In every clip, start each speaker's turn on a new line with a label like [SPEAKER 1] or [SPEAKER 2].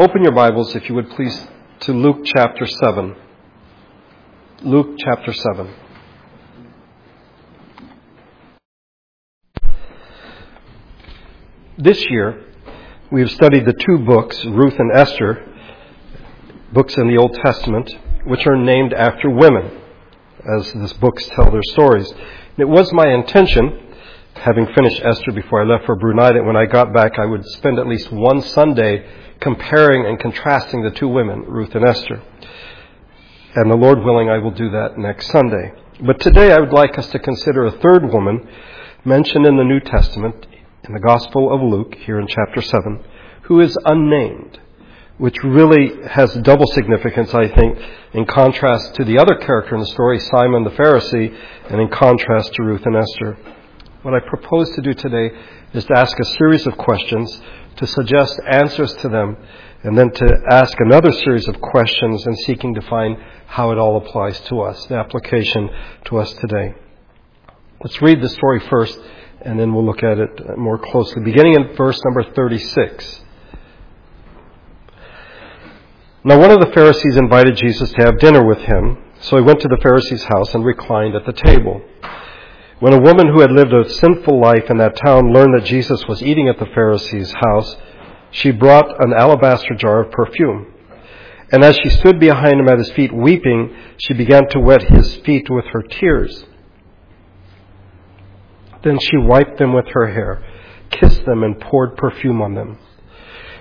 [SPEAKER 1] Open your Bibles, if you would please, to Luke chapter 7. Luke chapter 7. This year, we have studied the two books, Ruth and Esther, books in the Old Testament, which are named after women, as these books tell their stories. It was my intention, having finished Esther before I left for Brunei, that when I got back I would spend at least one Sunday comparing and contrasting the two women, Ruth and Esther. And the Lord willing, I will do that next Sunday. But today I would like us to consider a third woman mentioned in the New Testament, in the Gospel of Luke, here in chapter 7, who is unnamed, which really has double significance, I think, in contrast to the other character in the story, Simon the Pharisee, and in contrast to Ruth and Esther. What I propose to do today is to ask a series of questions, to suggest answers to them, and then to ask another series of questions and seeking to find how it all applies to us, the application to us today. Let's read the story first, and then we'll look at it more closely. Beginning in verse number 36. Now one of the Pharisees invited Jesus to have dinner with him, so he went to the Pharisee's house and reclined at the table. When a woman who had lived a sinful life in that town learned that Jesus was eating at the Pharisee's house, she brought an alabaster jar of perfume. And as she stood behind him at his feet weeping, she began to wet his feet with her tears. Then she wiped them with her hair, kissed them, and poured perfume on them.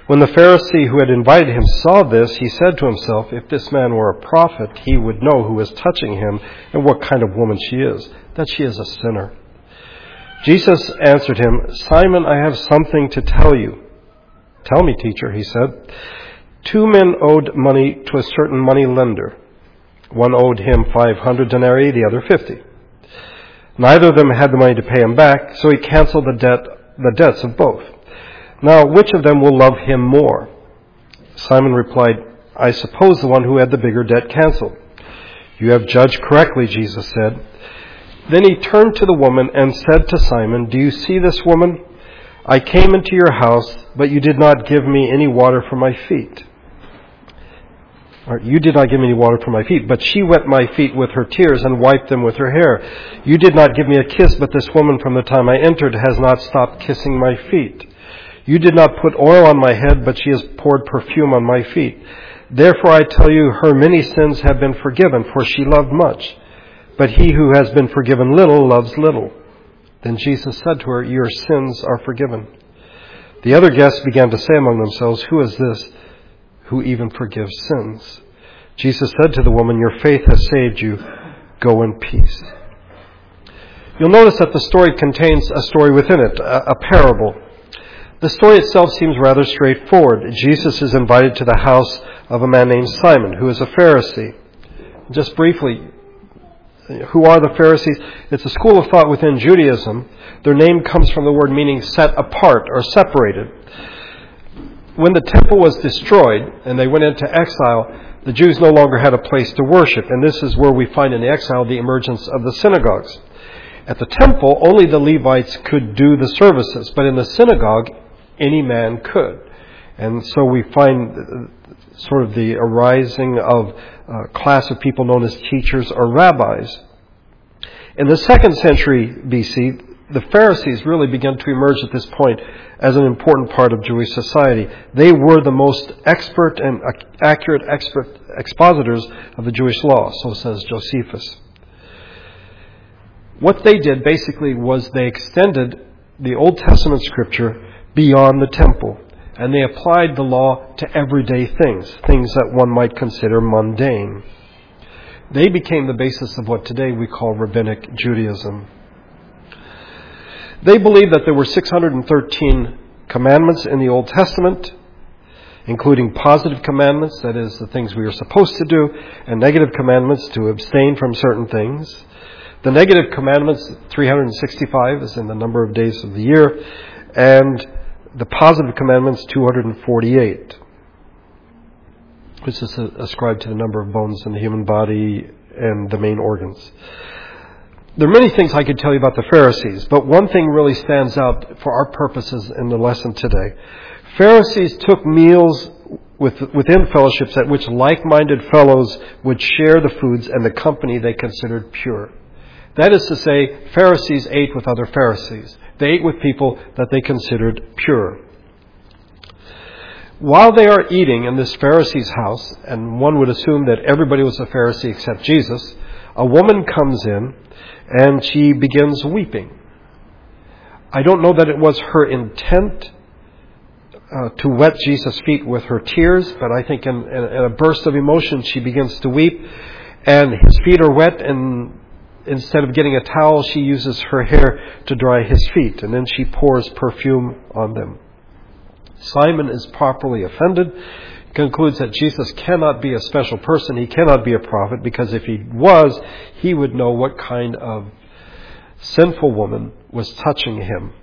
[SPEAKER 1] When the Pharisee who had invited him saw this, he said to himself, If this man were a prophet, he would know who is touching him and what kind of woman she is, that she is a sinner. Jesus answered him, Simon, I have something to tell you. Tell me, teacher, he said. Two men owed money to a certain money lender. One owed him 500 denarii, the other 50. Neither of them had the money to pay him back, so he canceled the debt, the debts of both. Now, which of them will love him more? Simon replied, I suppose the one who had the bigger debt canceled. You have judged correctly, Jesus said. Then he turned to the woman and said to Simon, Do you see this woman? I came into your house, but you did not give me any water for my feet. Or, you did not give me any water for my feet, but she wet my feet with her tears and wiped them with her hair. You did not give me a kiss, but this woman from the time I entered has not stopped kissing my feet. You did not put oil on my head, but she has poured perfume on my feet. Therefore I tell you, her many sins have been forgiven, for she loved much. But he who has been forgiven little loves little. Then Jesus said to her, Your sins are forgiven. The other guests began to say among themselves, Who is this who even forgives sins? Jesus said to the woman, Your faith has saved you. Go in peace. You'll notice that the story contains a story within it, a, a parable. The story itself seems rather straightforward. Jesus is invited to the house of a man named Simon, who is a Pharisee. Just briefly, who are the Pharisees? It's a school of thought within Judaism. Their name comes from the word meaning set apart or separated. When the temple was destroyed and they went into exile, the Jews no longer had a place to worship, and this is where we find in the exile the emergence of the synagogues. At the temple, only the Levites could do the services, but in the synagogue, any man could. And so we find sort of the arising of a class of people known as teachers or rabbis. In the second century BC, the Pharisees really began to emerge at this point as an important part of Jewish society. They were the most expert and accurate expert expositors of the Jewish law, so says Josephus. What they did basically was they extended the Old Testament scripture beyond the temple. And they applied the law to everyday things, things that one might consider mundane. They became the basis of what today we call rabbinic Judaism. They believed that there were 613 commandments in the Old Testament, including positive commandments, that is, the things we are supposed to do, and negative commandments to abstain from certain things. The negative commandments, 365 is in the number of days of the year, and the positive commandments, 248, which is ascribed to the number of bones in the human body and the main organs. There are many things I could tell you about the Pharisees, but one thing really stands out for our purposes in the lesson today. Pharisees took meals with, within fellowships at which like-minded fellows would share the foods and the company they considered pure. That is to say, Pharisees ate with other Pharisees. They ate with people that they considered pure. While they are eating in this Pharisee's house, and one would assume that everybody was a Pharisee except Jesus, a woman comes in and she begins weeping. I don't know that it was her intent uh, to wet Jesus' feet with her tears, but I think in, in, in, a burst of emotion she begins to weep, and his feet are wet, and instead of getting a towel, she uses her hair to dry his feet, and then she pours perfume on them. Simon is properly offended, concludes that Jesus cannot be a special person, he cannot be a prophet, because if he was, he would know what kind of sinful woman was touching him.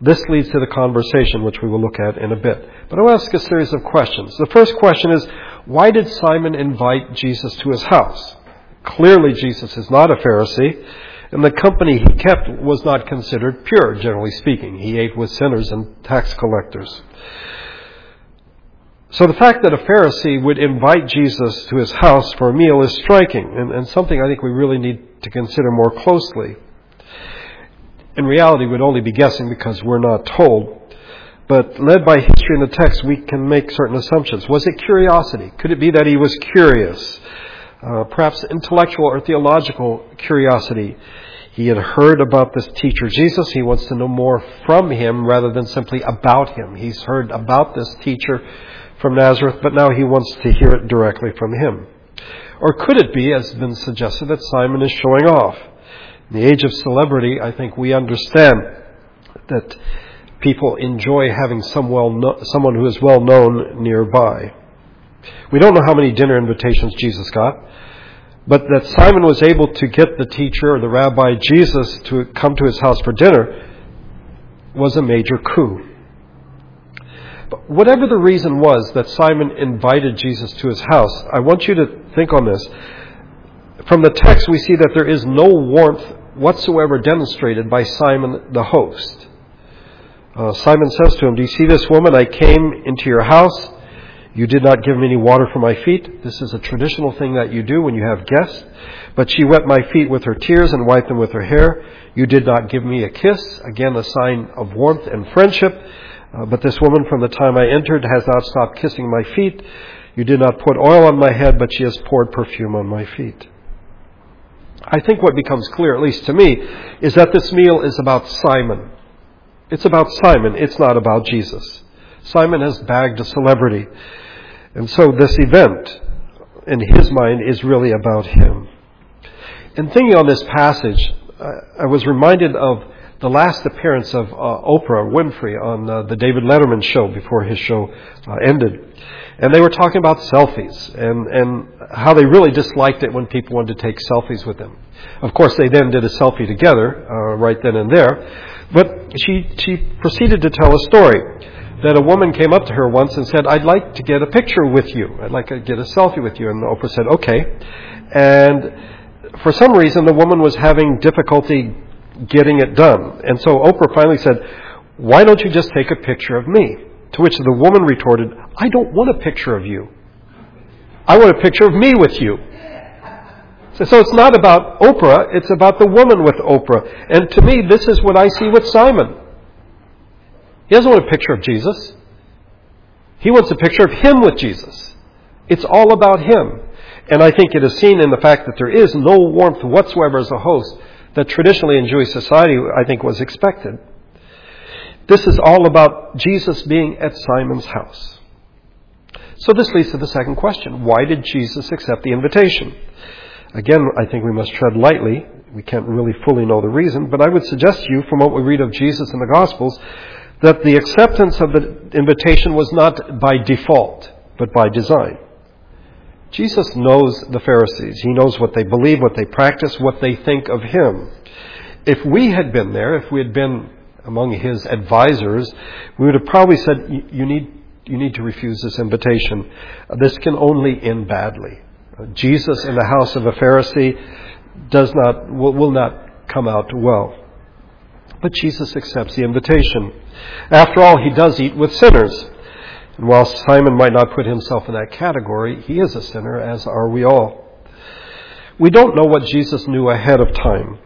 [SPEAKER 1] This leads to the conversation, which we will look at in a bit. But I'll ask a series of questions. The first question is, why did Simon invite Jesus to his house? Clearly, Jesus is not a Pharisee, and the company he kept was not considered pure, generally speaking. He ate with sinners and tax collectors. So the fact that a Pharisee would invite Jesus to his house for a meal is striking, and, and something I think we really need to consider more closely. In reality, we'd only be guessing because we're not told. But led by history and the text, we can make certain assumptions. Was it curiosity? Could it be that he was curious? Uh, perhaps intellectual or theological curiosity. He had heard about this teacher Jesus. He wants to know more from him rather than simply about him. He's heard about this teacher from Nazareth, but now he wants to hear it directly from him. Or could it be, as has been suggested, that Simon is showing off? In the age of celebrity, I think we understand that people enjoy having some well no, someone who is well known nearby. We don't know how many dinner invitations Jesus got, but that Simon was able to get the teacher or the rabbi Jesus to come to his house for dinner was a major coup. But whatever the reason was that Simon invited Jesus to his house, I want you to think on this. From the text, we see that there is no warmth whatsoever demonstrated by Simon the host. Uh, Simon says to him, Do you see this woman? I came into your house. You did not give me any water for my feet. This is a traditional thing that you do when you have guests. But she wet my feet with her tears and wiped them with her hair. You did not give me a kiss. Again, a sign of warmth and friendship. Uh, but this woman, from the time I entered, has not stopped kissing my feet. You did not put oil on my head, but she has poured perfume on my feet. I think what becomes clear, at least to me, is that this meal is about Simon. It's about Simon. It's not about Jesus. Simon has bagged a celebrity. And so this event, in his mind, is really about him. In thinking on this passage, I was reminded of the last appearance of uh, Oprah Winfrey on uh, the David Letterman show before his show uh, ended. And they were talking about selfies and, and how they really disliked it when people wanted to take selfies with them. Of course, they then did a selfie together, uh, right then and there. But she, she proceeded to tell a story that a woman came up to her once and said, I'd like to get a picture with you. I'd like to get a selfie with you. And Oprah said, okay. And for some reason, the woman was having difficulty getting it done. And so Oprah finally said, why don't you just take a picture of me? To which the woman retorted, I don't want a picture of you. I want a picture of me with you. So, it's not about Oprah, it's about the woman with Oprah. And to me, this is what I see with Simon. He doesn't want a picture of Jesus. He wants a picture of him with Jesus. It's all about him. And I think it is seen in the fact that there is no warmth whatsoever as a host that traditionally in Jewish society I think was expected. This is all about Jesus being at Simon's house. So this leads to the second question. Why did Jesus accept the invitation? Again, I think we must tread lightly. We can't really fully know the reason, but I would suggest to you from what we read of Jesus in the Gospels that the acceptance of the invitation was not by default, but by design. Jesus knows the Pharisees. He knows what they believe, what they practice, what they think of Him. If we had been there, if we had been among His advisors, we would have probably said, you need, you need to refuse this invitation. This can only end badly. Jesus in the house of a Pharisee does not, will, will not come out well. But Jesus accepts the invitation. After all, He does eat with sinners. And while Simon might not put himself in that category, he is a sinner, as are we all. We don't know what Jesus knew ahead of time.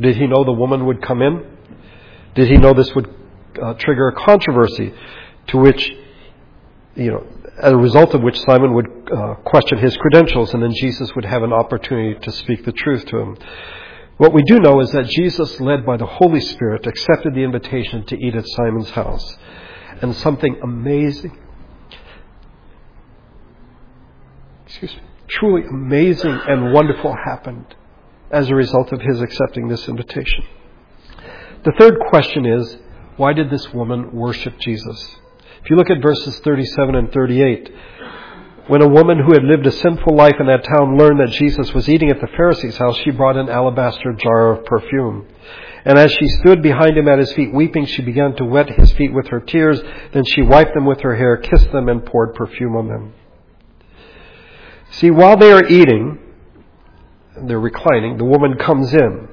[SPEAKER 1] Did he know the woman would come in? Did he know this would uh, trigger a controversy to which, you know, as a result of which Simon would uh, question his credentials and then Jesus would have an opportunity to speak the truth to him? What we do know is that Jesus, led by the Holy Spirit, accepted the invitation to eat at Simon's house. And something amazing, excuse me, truly amazing and wonderful happened as a result of his accepting this invitation. The third question is, why did this woman worship Jesus? If you look at verses 37 and 38, when a woman who had lived a sinful life in that town learned that Jesus was eating at the Pharisee's house, she brought an alabaster jar of perfume. And as she stood behind him at his feet weeping, she began to wet his feet with her tears. Then she wiped them with her hair, kissed them, and poured perfume on them. See, while they are eating, they're reclining, the woman comes in,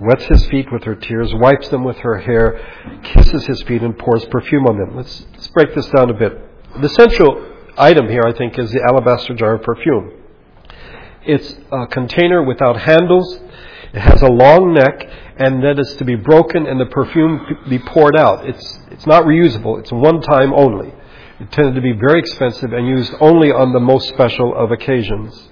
[SPEAKER 1] wets his feet with her tears, wipes them with her hair, kisses his feet, and pours perfume on them. Let's, let's break this down a bit. The central item here, I think, is the alabaster jar of perfume. It's a container without handles. It has a long neck, and that is to be broken and the perfume be poured out. It's, it's not reusable. It's one time only. It tended to be very expensive and used only on the most special of occasions.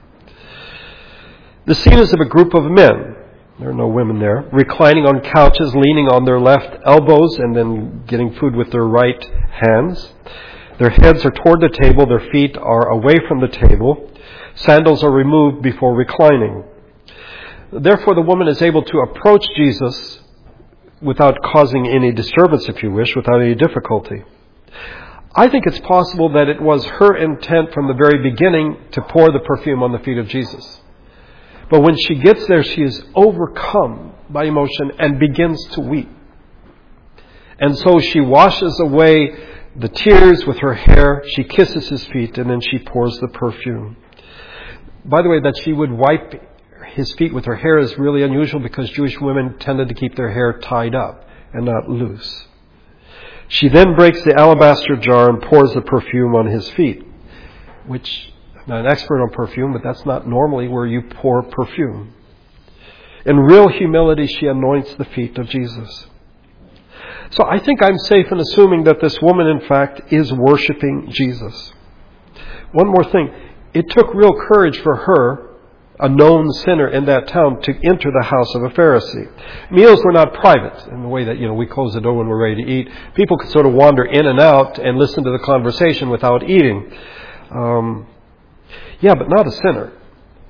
[SPEAKER 1] The scene is of a group of men. There are no women there. Reclining on couches, leaning on their left elbows, and then getting food with their right hands. Their heads are toward the table, their feet are away from the table. Sandals are removed before reclining. Therefore, the woman is able to approach Jesus without causing any disturbance, if you wish, without any difficulty. I think it's possible that it was her intent from the very beginning to pour the perfume on the feet of Jesus. But when she gets there, she is overcome by emotion and begins to weep. And so she washes away the tears with her hair, she kisses his feet, and then she pours the perfume. By the way, that she would wipe his feet with her hair is really unusual because Jewish women tended to keep their hair tied up and not loose. She then breaks the alabaster jar and pours the perfume on his feet, which I'm not an expert on perfume, but that's not normally where you pour perfume. In real humility, she anoints the feet of Jesus. So I think I'm safe in assuming that this woman, in fact, is worshiping Jesus. One more thing. It took real courage for her a known sinner in that town to enter the house of a Pharisee. Meals were not private in the way that, you know, we close the door when we're ready to eat. People could sort of wander in and out and listen to the conversation without eating. Um, yeah, but not a sinner.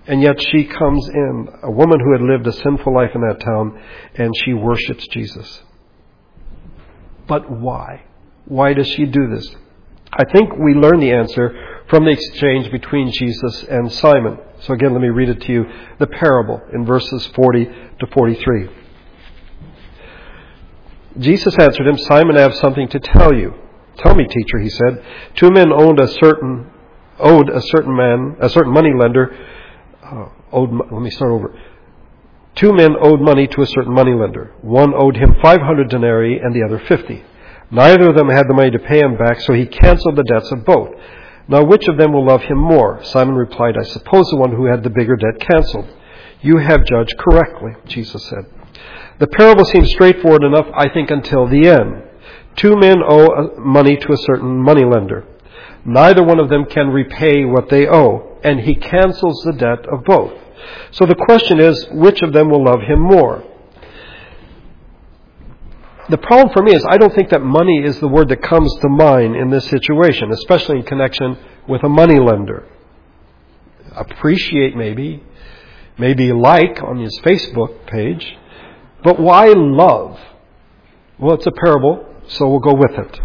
[SPEAKER 1] And yet she comes in, a woman who had lived a sinful life in that town, and she worships Jesus. But why? Why does she do this? I think we learn the answer from the exchange between Jesus and Simon. So again, let me read it to you. The parable in verses 40 to 43. Jesus answered him, Simon, I have something to tell you. Tell me, teacher, he said. Two men owned a certain, owed a certain man, a certain money lender, uh, owed, let me start over. Two men owed money to a certain money lender. One owed him 500 denarii and the other 50. Neither of them had the money to pay him back, so he canceled the debts of both. Now, which of them will love him more? Simon replied, I suppose the one who had the bigger debt canceled. You have judged correctly, Jesus said. The parable seems straightforward enough, I think, until the end. Two men owe uh, money to a certain moneylender. Neither one of them can repay what they owe, and he cancels the debt of both. So the question is, which of them will love him more? the problem for me is I don't think that money is the word that comes to mind in this situation, especially in connection with a money lender. Appreciate maybe, maybe like on his Facebook page, but why love? Well, it's a parable, so we'll go with it.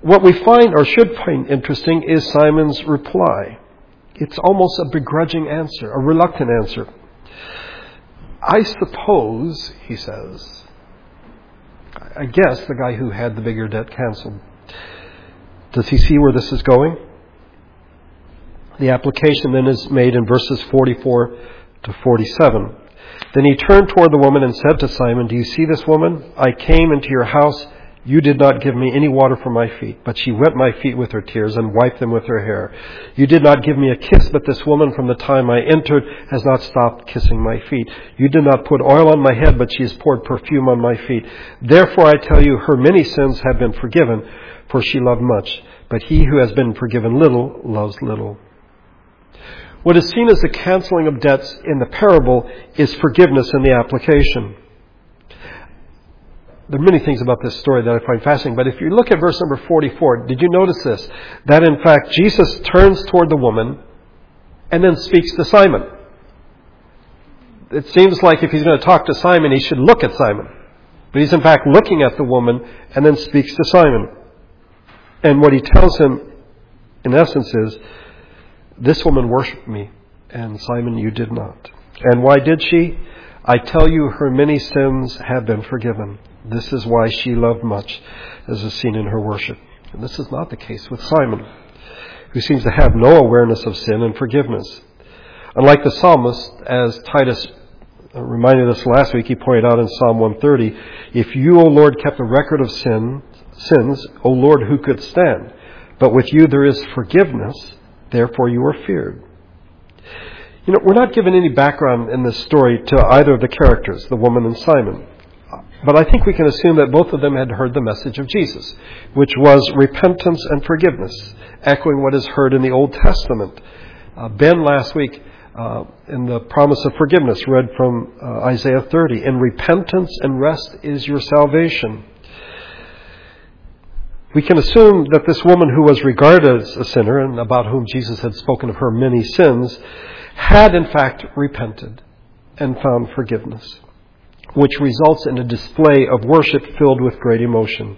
[SPEAKER 1] What we find or should find interesting is Simon's reply. It's almost a begrudging answer, a reluctant answer. I suppose, he says, I guess, the guy who had the bigger debt canceled. Does he see where this is going? The application then is made in verses 44 to 47. Then he turned toward the woman and said to Simon, Do you see this woman? I came into your house You did not give me any water for my feet, but she wet my feet with her tears and wiped them with her hair. You did not give me a kiss, but this woman from the time I entered has not stopped kissing my feet. You did not put oil on my head, but she has poured perfume on my feet. Therefore I tell you, her many sins have been forgiven, for she loved much. But he who has been forgiven little loves little. What is seen as the canceling of debts in the parable is forgiveness in the application there are many things about this story that I find fascinating, but if you look at verse number 44, did you notice this? That in fact Jesus turns toward the woman and then speaks to Simon. It seems like if he's going to talk to Simon, he should look at Simon. But he's in fact looking at the woman and then speaks to Simon. And what he tells him, in essence, is, This woman worshipped me, and Simon, you did not. And why did she? I tell you, her many sins have been forgiven. This is why she loved much, as is seen in her worship. And this is not the case with Simon, who seems to have no awareness of sin and forgiveness. Unlike the psalmist, as Titus reminded us last week, he pointed out in Psalm 130, if you, O Lord, kept a record of sin, sins, O Lord, who could stand? But with you there is forgiveness, therefore you are feared. You know, we're not given any background in this story to either of the characters, the woman and Simon. But I think we can assume that both of them had heard the message of Jesus, which was repentance and forgiveness, echoing what is heard in the Old Testament. Uh, ben last week uh, in the promise of forgiveness read from uh, Isaiah 30. In repentance and rest is your salvation. We can assume that this woman who was regarded as a sinner and about whom Jesus had spoken of her many sins had in fact repented and found forgiveness which results in a display of worship filled with great emotion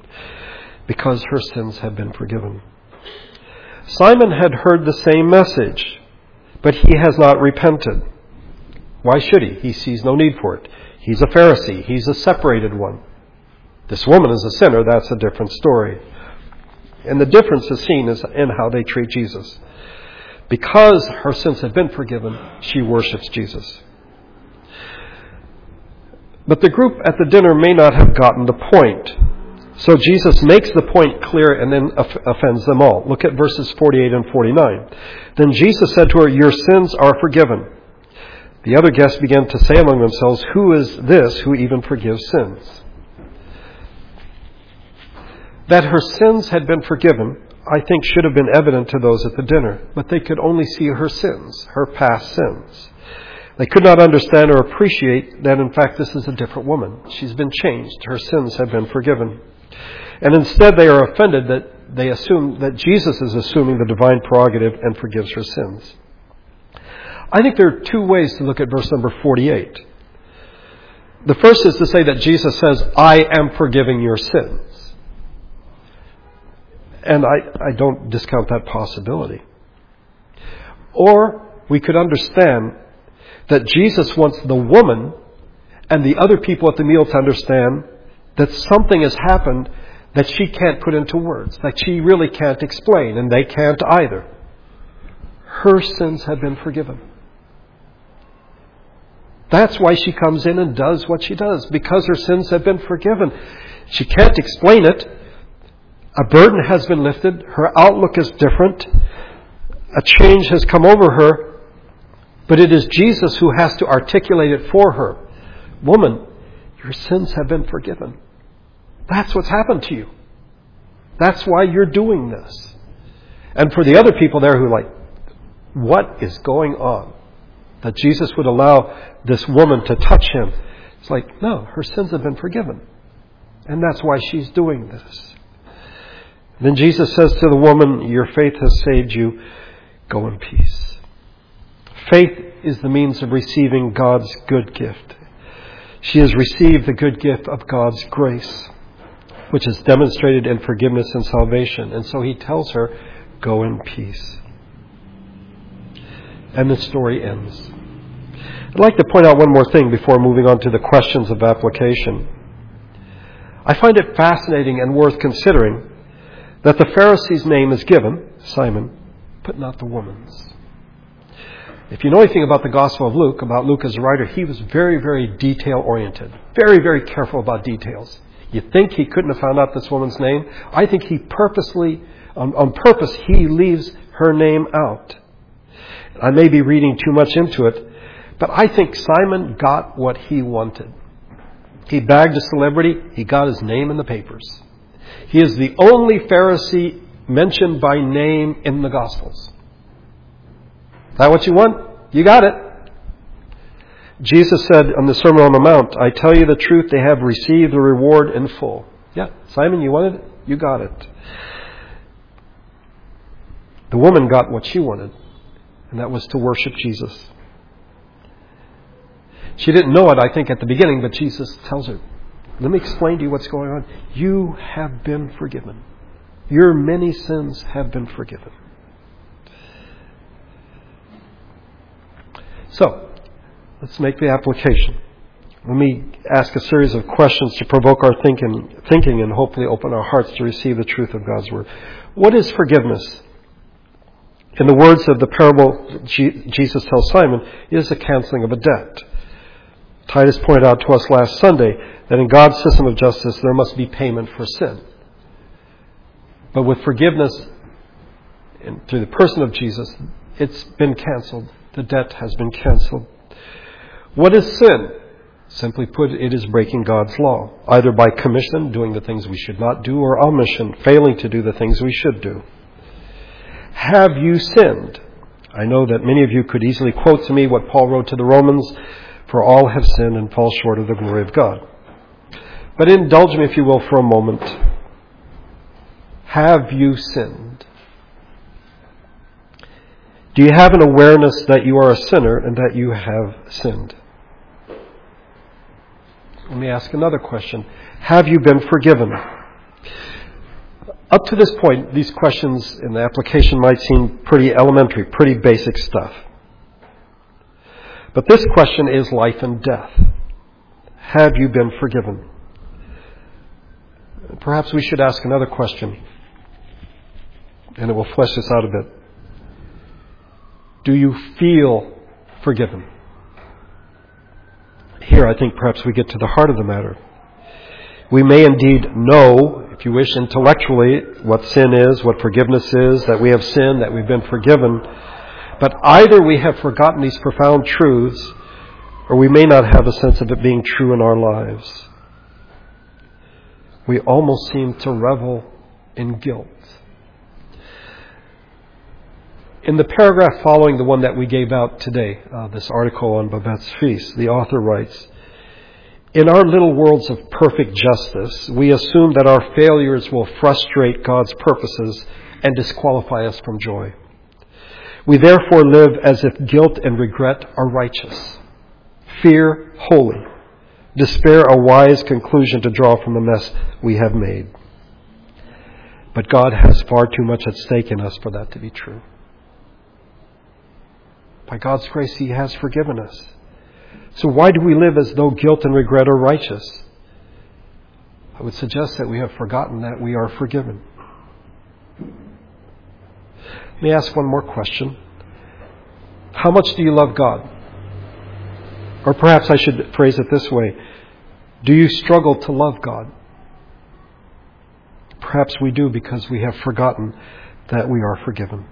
[SPEAKER 1] because her sins have been forgiven. Simon had heard the same message, but he has not repented. Why should he? He sees no need for it. He's a Pharisee. He's a separated one. This woman is a sinner. That's a different story. And the difference is seen in how they treat Jesus. Because her sins have been forgiven, she worships Jesus. But the group at the dinner may not have gotten the point. So Jesus makes the point clear and then offends them all. Look at verses 48 and 49. Then Jesus said to her, Your sins are forgiven. The other guests began to say among themselves, Who is this who even forgives sins? That her sins had been forgiven, I think, should have been evident to those at the dinner, but they could only see her sins, her past sins. They could not understand or appreciate that, in fact, this is a different woman. She's been changed. Her sins have been forgiven. And instead, they are offended that they assume that Jesus is assuming the divine prerogative and forgives her sins. I think there are two ways to look at verse number 48. The first is to say that Jesus says, I am forgiving your sins. And I, I don't discount that possibility. Or we could understand that Jesus wants the woman and the other people at the meal to understand that something has happened that she can't put into words, that she really can't explain, and they can't either. Her sins have been forgiven. That's why she comes in and does what she does, because her sins have been forgiven. She can't explain it. A burden has been lifted. Her outlook is different. A change has come over her but it is Jesus who has to articulate it for her. Woman, your sins have been forgiven. That's what's happened to you. That's why you're doing this. And for the other people there who are like, what is going on? That Jesus would allow this woman to touch him. It's like, no, her sins have been forgiven. And that's why she's doing this. Then Jesus says to the woman, Your faith has saved you. Go in peace. Faith is the means of receiving God's good gift. She has received the good gift of God's grace, which is demonstrated in forgiveness and salvation. And so he tells her, Go in peace. And the story ends. I'd like to point out one more thing before moving on to the questions of application. I find it fascinating and worth considering that the Pharisee's name is given, Simon, but not the woman's. If you know anything about the Gospel of Luke, about Luke as a writer, he was very, very detail oriented, very, very careful about details. You think he couldn't have found out this woman's name? I think he purposely, on, on purpose, he leaves her name out. I may be reading too much into it, but I think Simon got what he wanted. He bagged a celebrity, he got his name in the papers. He is the only Pharisee mentioned by name in the Gospels. That what you want? You got it. Jesus said on the Sermon on the Mount, I tell you the truth, they have received the reward in full. Yeah, Simon, you wanted it? You got it. The woman got what she wanted, and that was to worship Jesus. She didn't know it, I think, at the beginning, but Jesus tells her, Let me explain to you what's going on. You have been forgiven. Your many sins have been forgiven. So, let's make the application. Let me ask a series of questions to provoke our thinking, thinking and hopefully open our hearts to receive the truth of God's Word. What is forgiveness? In the words of the parable Jesus tells Simon, it is a canceling of a debt. Titus pointed out to us last Sunday that in God's system of justice there must be payment for sin. But with forgiveness and through the person of Jesus, it's been canceled. The debt has been canceled. What is sin? Simply put, it is breaking God's law, either by commission, doing the things we should not do, or omission, failing to do the things we should do. Have you sinned? I know that many of you could easily quote to me what Paul wrote to the Romans, for all have sinned and fall short of the glory of God. But indulge me, if you will, for a moment. Have you sinned? Do you have an awareness that you are a sinner and that you have sinned? Let me ask another question. Have you been forgiven? Up to this point, these questions in the application might seem pretty elementary, pretty basic stuff. But this question is life and death. Have you been forgiven? Perhaps we should ask another question, and it will flesh this out a bit. Do you feel forgiven? Here, I think perhaps we get to the heart of the matter. We may indeed know, if you wish, intellectually what sin is, what forgiveness is, that we have sinned, that we've been forgiven. But either we have forgotten these profound truths, or we may not have a sense of it being true in our lives. We almost seem to revel in guilt. In the paragraph following the one that we gave out today, uh, this article on Babette's feast, the author writes, in our little worlds of perfect justice, we assume that our failures will frustrate God's purposes and disqualify us from joy. We therefore live as if guilt and regret are righteous, fear holy, despair a wise conclusion to draw from the mess we have made. But God has far too much at stake in us for that to be true. By God's grace, He has forgiven us. So why do we live as though guilt and regret are righteous? I would suggest that we have forgotten that we are forgiven. Let me ask one more question. How much do you love God? Or perhaps I should phrase it this way Do you struggle to love God? Perhaps we do because we have forgotten that we are forgiven.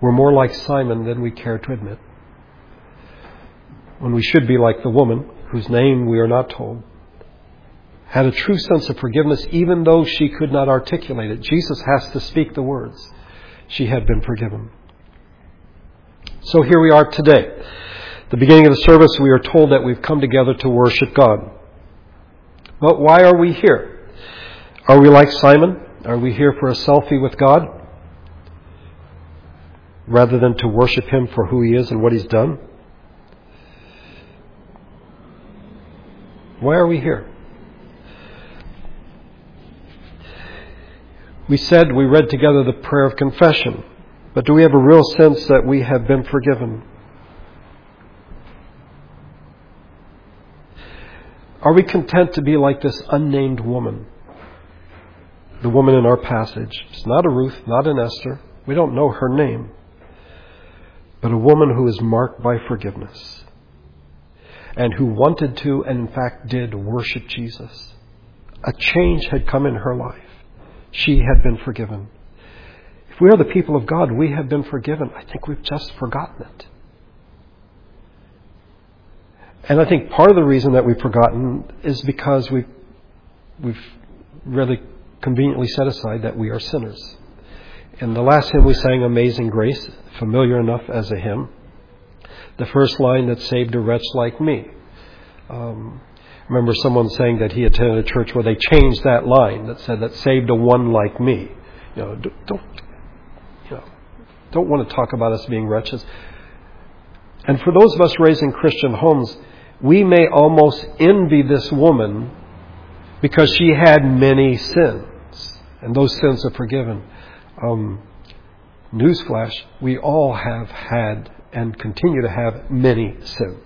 [SPEAKER 1] We're more like Simon than we care to admit. When we should be like the woman, whose name we are not told, had a true sense of forgiveness even though she could not articulate it. Jesus has to speak the words. She had been forgiven. So here we are today. the beginning of the service, we are told that we've come together to worship God. But why are we here? Are we like Simon? Are we here for a selfie with God? Rather than to worship Him for who He is and what He's done? Why are we here? We said we read together the prayer of confession, but do we have a real sense that we have been forgiven? Are we content to be like this unnamed woman? The woman in our passage. It's not a Ruth, not an Esther. We don't know her name but a woman who is marked by forgiveness. and who wanted to and in fact did worship Jesus. A change had come in her life. She had been forgiven. If we are the people of God, we have been forgiven. I think we've just forgotten it. And I think part of the reason that we've forgotten is because we've, we've really conveniently set aside that we are sinners. In the last hymn we sang Amazing Grace, familiar enough as a hymn. The first line that saved a wretch like me. Um, remember someone saying that he attended a church where they changed that line that said that saved a one like me. You know, don't, you know, don't want to talk about us being wretches. And for those of us raised in Christian homes, we may almost envy this woman because she had many sins, and those sins are forgiven. Um, newsflash, we all have had and continue to have many sins.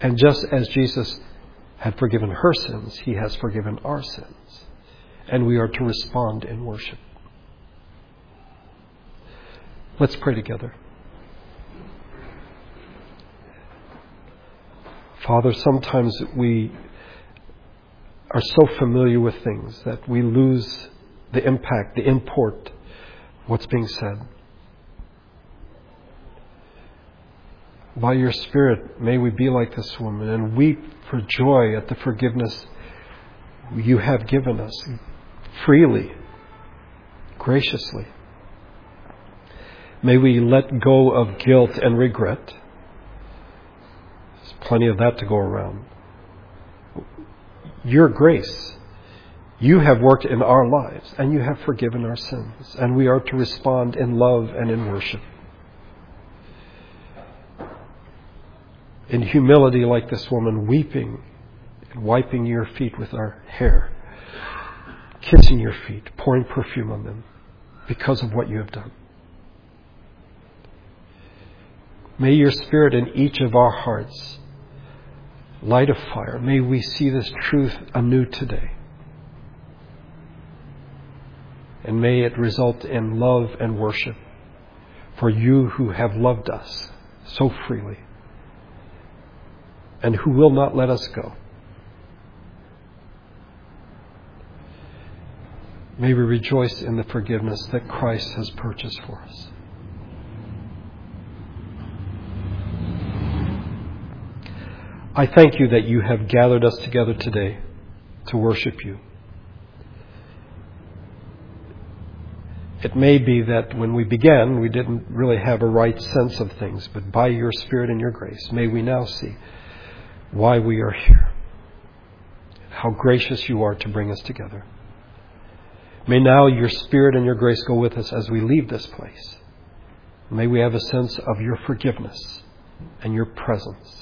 [SPEAKER 1] And just as Jesus had forgiven her sins, he has forgiven our sins. And we are to respond in worship. Let's pray together. Father, sometimes we are so familiar with things that we lose the impact, the import, what's being said. By your Spirit, may we be like this woman and weep for joy at the forgiveness you have given us freely, graciously. May we let go of guilt and regret There's plenty of that to go around. Your grace, you have worked in our lives and you have forgiven our sins, and we are to respond in love and in worship. In humility, like this woman, weeping and wiping your feet with our hair, kissing your feet, pouring perfume on them because of what you have done. May your Spirit in each of our hearts light of fire. May we see this truth anew today. And may it result in love and worship for you who have loved us so freely and who will not let us go. May we rejoice in the forgiveness that Christ has purchased for us. I thank you that you have gathered us together today to worship you. It may be that when we began, we didn't really have a right sense of things, but by your Spirit and your grace, may we now see why we are here, how gracious you are to bring us together. May now your Spirit and your grace go with us as we leave this place. May we have a sense of your forgiveness and your presence.